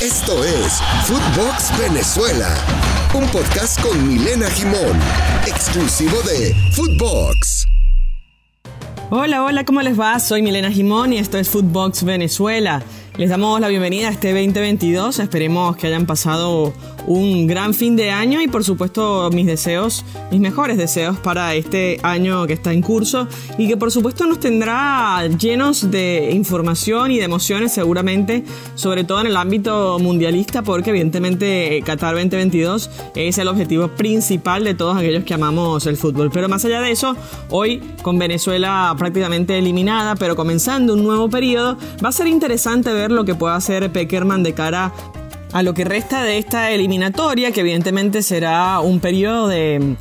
Esto es Footbox Venezuela, un podcast con Milena Gimón, exclusivo de Footbox. Hola, hola, ¿cómo les va? Soy Milena Gimón y esto es Footbox Venezuela. Les damos la bienvenida a este 2022. Esperemos que hayan pasado un gran fin de año y por supuesto mis deseos, mis mejores deseos para este año que está en curso y que por supuesto nos tendrá llenos de información y de emociones seguramente, sobre todo en el ámbito mundialista porque evidentemente Qatar 2022 es el objetivo principal de todos aquellos que amamos el fútbol. Pero más allá de eso, hoy con Venezuela prácticamente eliminada, pero comenzando un nuevo periodo, va a ser interesante ver lo que pueda hacer Peckerman de cara a lo que resta de esta eliminatoria, que evidentemente será un periodo de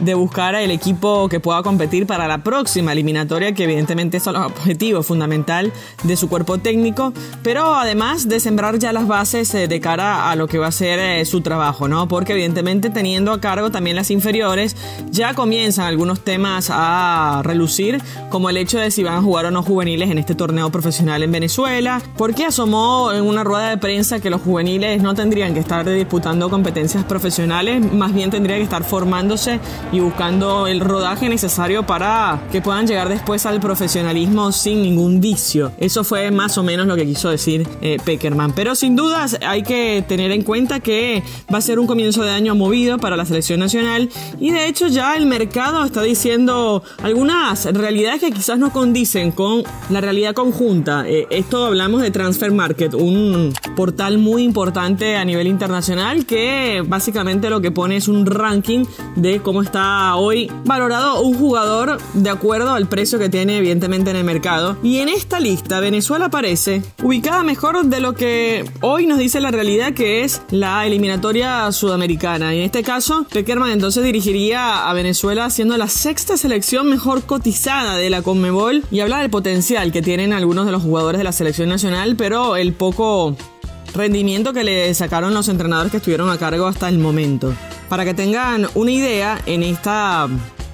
de buscar al equipo que pueda competir para la próxima eliminatoria, que evidentemente es el objetivo fundamental de su cuerpo técnico, pero además de sembrar ya las bases eh, de cara a lo que va a ser eh, su trabajo, ¿no? Porque evidentemente teniendo a cargo también las inferiores, ya comienzan algunos temas a relucir, como el hecho de si van a jugar o no juveniles en este torneo profesional en Venezuela, porque asomó en una rueda de prensa que los juveniles no tendrían que estar disputando competencias profesionales, más bien tendrían que estar formándose y buscando el rodaje necesario para que puedan llegar después al profesionalismo sin ningún vicio. Eso fue más o menos lo que quiso decir eh, Peckerman. Pero sin dudas hay que tener en cuenta que va a ser un comienzo de año movido para la selección nacional y de hecho ya el mercado está diciendo algunas realidades que quizás no condicen con la realidad conjunta. Eh, esto hablamos de Transfer Market, un portal muy importante a nivel internacional que básicamente lo que pone es un ranking de cómo está hoy valorado un jugador de acuerdo al precio que tiene evidentemente en el mercado. Y en esta lista Venezuela aparece ubicada mejor de lo que hoy nos dice la realidad que es la eliminatoria sudamericana. Y en este caso, Peckerman entonces dirigiría a Venezuela siendo la sexta selección mejor cotizada de la Conmebol y habla del potencial que tienen algunos de los jugadores de la selección nacional, pero el poco rendimiento que le sacaron los entrenadores que estuvieron a cargo hasta el momento. Para que tengan una idea, en esta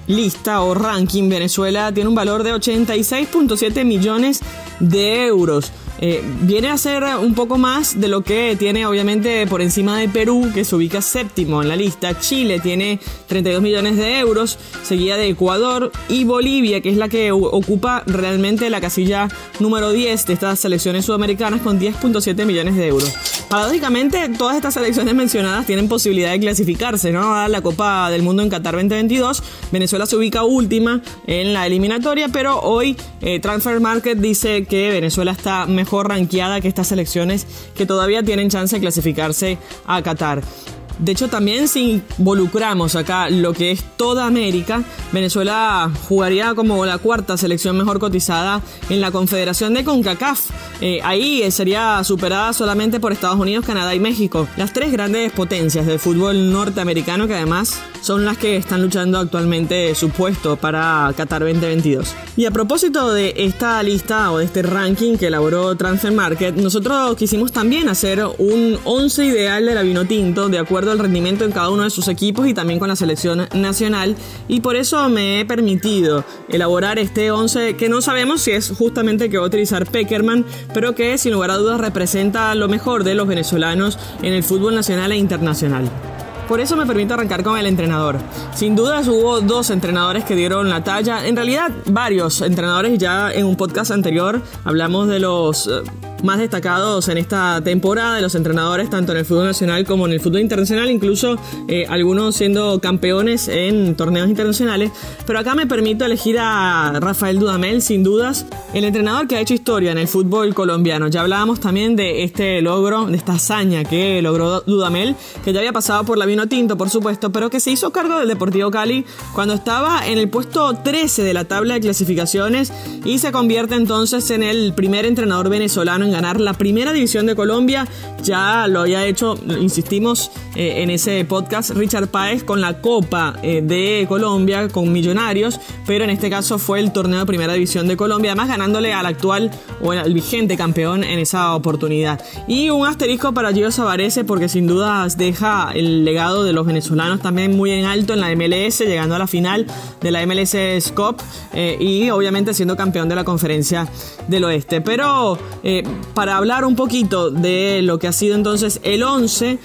lista o ranking, Venezuela tiene un valor de 86.7 millones de euros. Eh, viene a ser un poco más de lo que tiene obviamente por encima de Perú, que se ubica séptimo en la lista. Chile tiene 32 millones de euros, seguida de Ecuador y Bolivia, que es la que ocupa realmente la casilla número 10 de estas selecciones sudamericanas con 10.7 millones de euros. Paradójicamente, todas estas selecciones mencionadas tienen posibilidad de clasificarse, ¿no? A la Copa del Mundo en Qatar 2022. Venezuela se ubica última en la eliminatoria, pero hoy eh, Transfer Market dice que Venezuela está mejor mejor ranqueada que estas selecciones que todavía tienen chance de clasificarse a Qatar. De hecho, también si involucramos acá lo que es toda América, Venezuela jugaría como la cuarta selección mejor cotizada en la Confederación de CONCACAF. Eh, ahí sería superada solamente por Estados Unidos, Canadá y México, las tres grandes potencias del fútbol norteamericano que además son las que están luchando actualmente su puesto para Qatar 2022. Y a propósito de esta lista o de este ranking que elaboró Transfer Market, nosotros quisimos también hacer un 11 ideal de la vino tinto de acuerdo al rendimiento en cada uno de sus equipos y también con la selección nacional y por eso me he permitido elaborar este 11 que no sabemos si es justamente que va a utilizar Peckerman, pero que sin lugar a dudas representa lo mejor de los venezolanos en el fútbol nacional e internacional. Por eso me permito arrancar con el entrenador. Sin dudas hubo dos entrenadores que dieron la talla, en realidad varios entrenadores, ya en un podcast anterior hablamos de los eh, más destacados en esta temporada de los entrenadores, tanto en el fútbol nacional como en el fútbol internacional, incluso eh, algunos siendo campeones en torneos internacionales. Pero acá me permito elegir a Rafael Dudamel, sin dudas, el entrenador que ha hecho historia en el fútbol colombiano. Ya hablábamos también de este logro, de esta hazaña que logró Dudamel, que ya había pasado por la Vino Tinto, por supuesto, pero que se hizo cargo del Deportivo Cali cuando estaba en el puesto 13 de la tabla de clasificaciones y se convierte entonces en el primer entrenador venezolano en ganar la primera división de Colombia. Ya lo había hecho, insistimos eh, en ese podcast, Richard Páez con la Copa eh, de Colombia con Millonarios, pero en este caso fue el torneo de primera división de Colombia, además ganándole al actual o al vigente campeón en esa oportunidad. Y un asterisco para Gio Savarese porque sin dudas deja el legado de los venezolanos también muy en alto en la MLS, llegando a la final de la MLS Cup eh, y obviamente siendo campeón de la conferencia del oeste. Pero para hablar un poquito de lo que ha sido entonces el 11,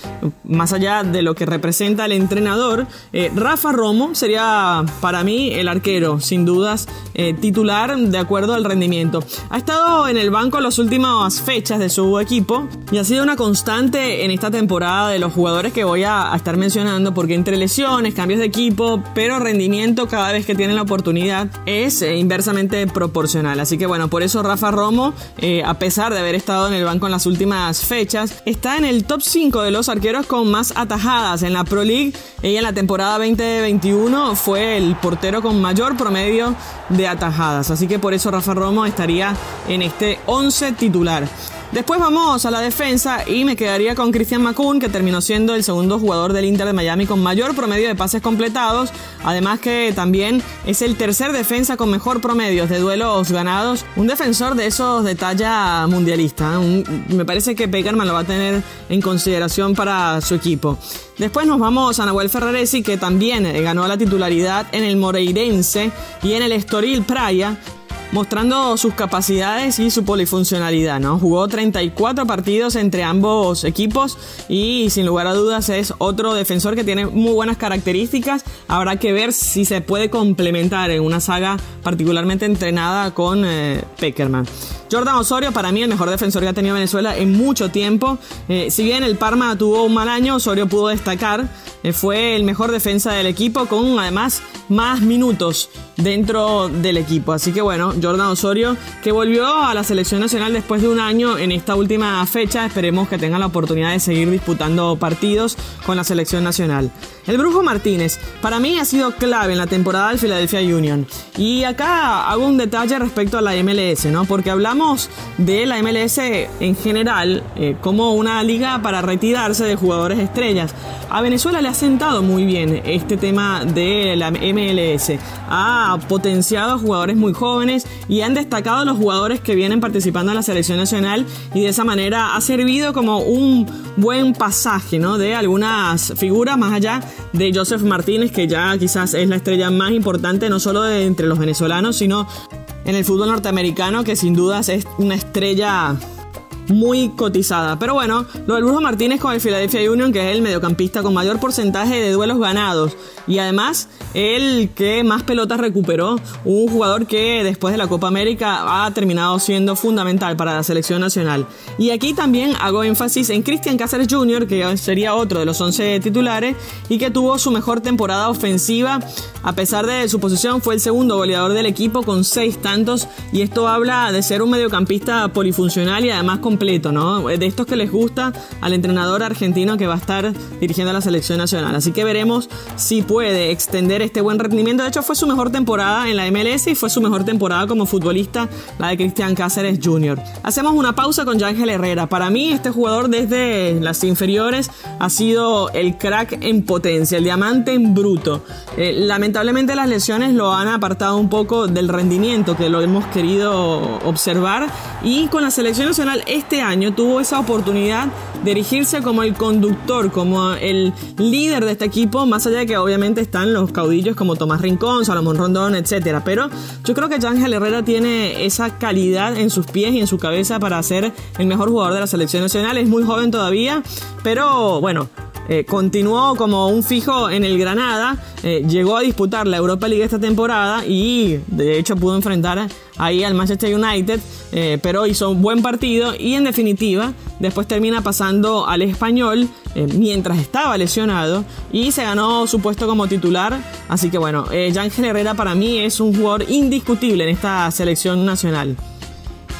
más allá de lo que representa el entrenador, eh, Rafa Romo sería para mí el arquero, sin dudas, eh, titular de acuerdo al rendimiento. Ha estado en el banco las últimas fechas de su equipo y ha sido una constante en esta temporada de los jugadores que voy a, estar mencionando, porque entre lesiones, cambios de equipo, pero rendimiento cada vez que tienen la oportunidad es eh, inversamente proporcional. Así que bueno, por eso Rafa Romo, a pesar de haber estado en el banco en las últimas fechas, está en el top 5 de los arqueros con más atajadas en la Pro League. Ella en la temporada 2021 fue el portero con mayor promedio de atajadas, así que por eso Rafa Romo estaría en este 11 titular. Después vamos a la defensa y me quedaría con Christian McCoon, que terminó siendo el segundo jugador del Inter de Miami con mayor promedio de pases completados. Además que también es el tercer defensa con mejor promedio de duelos ganados. Un defensor de esos de talla mundialista. me parece que Peckerman lo va a tener en consideración para su equipo. Después nos vamos a Nahuel Ferraresi, que también ganó la titularidad en el Moreirense y en el Estoril Praia mostrando sus capacidades y su polifuncionalidad, ¿no? Jugó 34 partidos entre ambos equipos y sin lugar a dudas es otro defensor que tiene muy buenas características. Habrá que ver si se puede complementar en una saga particularmente entrenada con eh, Peckerman. Jordan Osorio, para mí el mejor defensor que ha tenido Venezuela en mucho tiempo. Eh, si bien el Parma tuvo un mal año, Osorio pudo destacar. Eh, fue el mejor defensa del equipo con además más minutos dentro del equipo. Así que bueno, Jordan Osorio que volvió a la selección nacional después de un año en esta última fecha. Esperemos que tenga la oportunidad de seguir disputando partidos con la selección nacional. El Brujo Martínez, para mí ha sido clave en la temporada del Philadelphia Union. Y acá hago un detalle respecto a la MLS, ¿no? Porque hablamos de la MLS en general eh, como una liga para retirarse de jugadores estrellas. A Venezuela le ha sentado muy bien este tema de la MLS. Potenciado a jugadores muy jóvenes y han destacado a los jugadores que vienen participando en la selección nacional y de esa manera ha servido como un buen pasaje, ¿no? De algunas figuras más allá de Joseph Martínez, que ya quizás es la estrella más importante no solo de entre los venezolanos, sino en el fútbol norteamericano, que sin dudas es una estrella muy cotizada. Pero bueno, lo del Brujo Martínez con el Philadelphia Union, que es el mediocampista con mayor porcentaje de duelos ganados. Y además, el que más pelotas recuperó. Un jugador que después de la Copa América ha terminado siendo fundamental para la selección nacional. Y aquí también hago énfasis en Cristian Cáceres Jr., que sería otro de los 11 titulares y que tuvo su mejor temporada ofensiva. A pesar de su posición, fue el segundo goleador del equipo con 6 tantos. Y esto habla de ser un mediocampista polifuncional y además con completo, ¿no? De estos que les gusta al entrenador argentino que va a estar dirigiendo a la selección nacional. Así que veremos si puede extender este buen rendimiento. De hecho, fue su mejor temporada en la MLS y fue su mejor temporada como futbolista, la de Cristian Cáceres Jr. Hacemos una pausa con Ángel Herrera. Para mí, este jugador desde las inferiores ha sido el crack en potencia, el diamante en bruto. Eh, lamentablemente las lesiones lo han apartado un poco del rendimiento que lo hemos querido observar y con la selección nacional este año tuvo esa oportunidad de erigirse como el conductor, como el líder de este equipo, más allá de que obviamente están los caudillos como Tomás Rincón, Salomón Rondón, etc. Pero yo creo que Ángel Herrera tiene esa calidad en sus pies y en su cabeza para ser el mejor jugador de la selección nacional. Es muy joven todavía, pero bueno, eh, continuó como un fijo en el Granada, eh, llegó a disputar la Europa League esta temporada y de hecho pudo enfrentar ahí al Manchester United, eh, pero hizo un buen partido y en definitiva después termina pasando al español mientras estaba lesionado y se ganó su puesto como titular, así que bueno, Ángel Herrera para mí es un jugador indiscutible en esta selección nacional.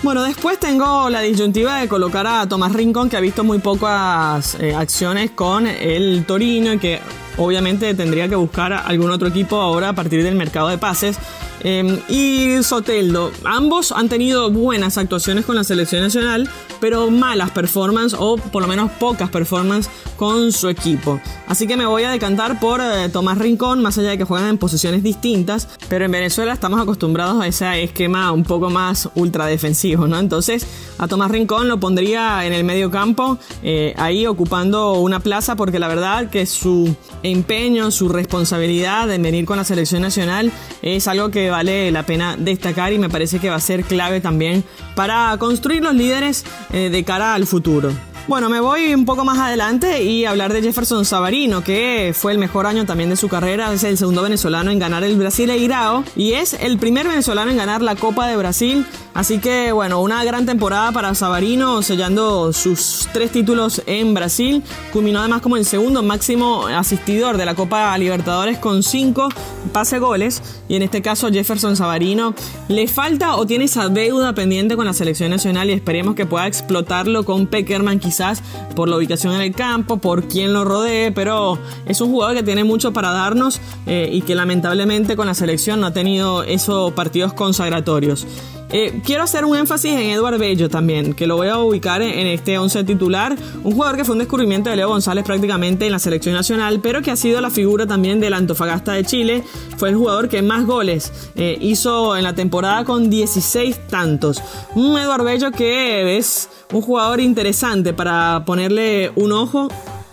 Bueno, después tengo la disyuntiva de colocar a Tomás Rincón, que ha visto muy pocas eh, acciones con el Torino y que obviamente tendría que buscar algún otro equipo ahora a partir del mercado de pases. Em, y Soteldo, ambos han tenido buenas actuaciones con la selección nacional, pero malas performances o por lo menos pocas performances con su equipo. Así que me voy a decantar por eh, Tomás Rincón, más allá de que juegan en posiciones distintas, pero en Venezuela estamos acostumbrados a ese esquema un poco más ultra defensivo, ¿no? Entonces a Tomás Rincón lo pondría en el medio campo, eh, ahí ocupando una plaza, porque la verdad que su empeño, su responsabilidad en venir con la selección nacional es algo que vale la pena destacar y me parece que va a ser clave también para construir los líderes eh, de cara al futuro. Bueno, me voy un poco más adelante y hablar de Jefferson Savarino, que fue el mejor año también de su carrera, es el segundo venezolano en ganar el Brasileirao y es el primer venezolano en ganar la Copa de Brasil. Así que bueno, una gran temporada para Savarino, sellando sus tres títulos en Brasil. Culminó además como el segundo máximo asistidor de la Copa Libertadores con cinco pase goles. Y en este caso Jefferson Savarino le falta o tiene esa deuda pendiente con la selección nacional y esperemos que pueda explotarlo con Peckerman quizás por la ubicación en el campo, por quien lo rodee, pero es un jugador que tiene mucho para darnos eh, y que lamentablemente con la selección no ha tenido esos partidos consagratorios. Eh, quiero hacer un énfasis en Eduard Bello también, que lo voy a ubicar en, este 11 titular. Un jugador que fue un descubrimiento de Leo González prácticamente en la selección nacional, pero que ha sido la figura también del Antofagasta de Chile. Fue el jugador que más goles eh, hizo en la temporada con 16 tantos. Un Eduard Bello que es un jugador interesante para ponerle un ojo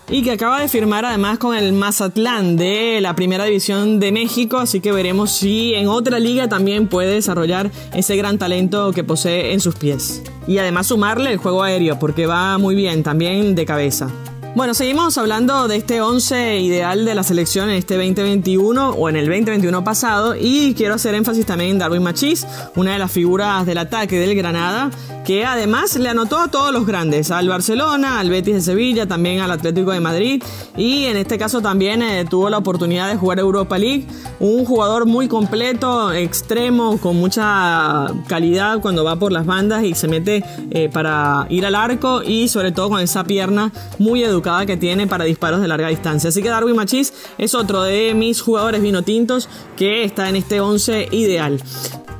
y que acaba de firmar además con el Mazatlán de la Primera División de México, así que veremos si en otra liga también puede desarrollar ese gran talento que posee en sus pies. Y además sumarle el juego aéreo, porque va muy bien también de cabeza. Bueno, seguimos hablando de este 11 ideal de la selección en este 2021 o en el 2021 pasado y quiero hacer énfasis también en Darwin Machís, una de las figuras del ataque del Granada, que además le anotó a todos los grandes, al Barcelona, al Betis de Sevilla, también al Atlético de Madrid y en este caso también eh, tuvo la oportunidad de jugar Europa League, un jugador muy completo, extremo, con mucha calidad cuando va por las bandas y se mete eh, para ir al arco y sobre todo con esa pierna muy educada que tiene para disparos de larga distancia. Así que Darwin Machis es otro de mis jugadores vino tintos que está en este 11 ideal.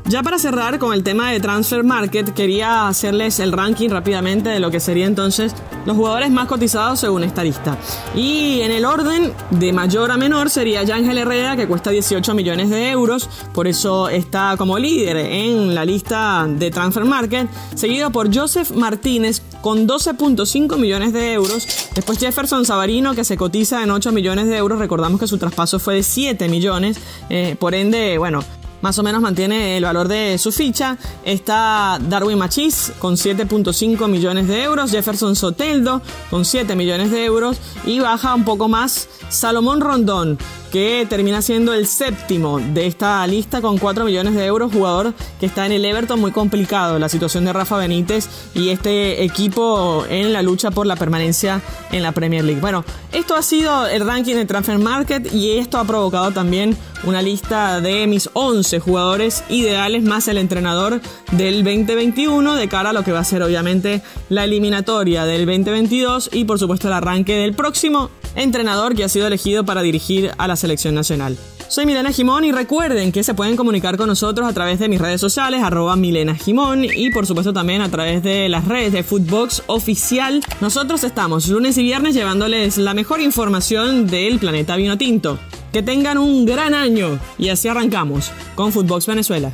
Ya para cerrar con el tema de Transfer Market, quería hacerles el ranking rápidamente de lo que sería entonces los jugadores más cotizados según esta lista. Y en el orden de mayor a menor sería Yángel Herrera, que cuesta 18 millones de euros, por eso está como líder en la lista de Transfer Market, seguido por Joseph Martínez con 12.5 millones de euros. Después Jefferson Savarino, que se cotiza en 8 millones de euros. Recordamos que su traspaso fue de 7 millones. Eh, por ende, bueno, más o menos mantiene el valor de su ficha. Está Darwin Machis con 7.5 millones de euros, Jefferson Soteldo con 7 millones de euros y baja un poco más Salomón Rondón que termina siendo el séptimo de esta lista con 4 millones de euros, jugador que está en el Everton muy complicado, la situación de Rafa Benítez y este equipo en la lucha por la permanencia en la Premier League. Bueno, esto ha sido el ranking de Transfer Market y esto ha provocado también una lista de mis 11 jugadores ideales más el entrenador del 2021 de cara a lo que va a ser obviamente la eliminatoria del 2022 y por supuesto el arranque del próximo entrenador que ha sido elegido para dirigir a la selección nacional. Soy Milena Jimón y recuerden que se pueden comunicar con nosotros a través de mis redes sociales, arroba Milena Jimón y por supuesto también a través de las redes de Footbox Oficial. Nosotros estamos lunes y viernes llevándoles la mejor información del planeta vino tinto. Que tengan un gran año y así arrancamos con Footbox Venezuela.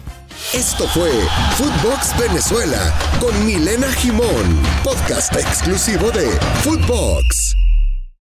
Esto fue Footbox Venezuela con Milena Jimón, podcast exclusivo de Footbox.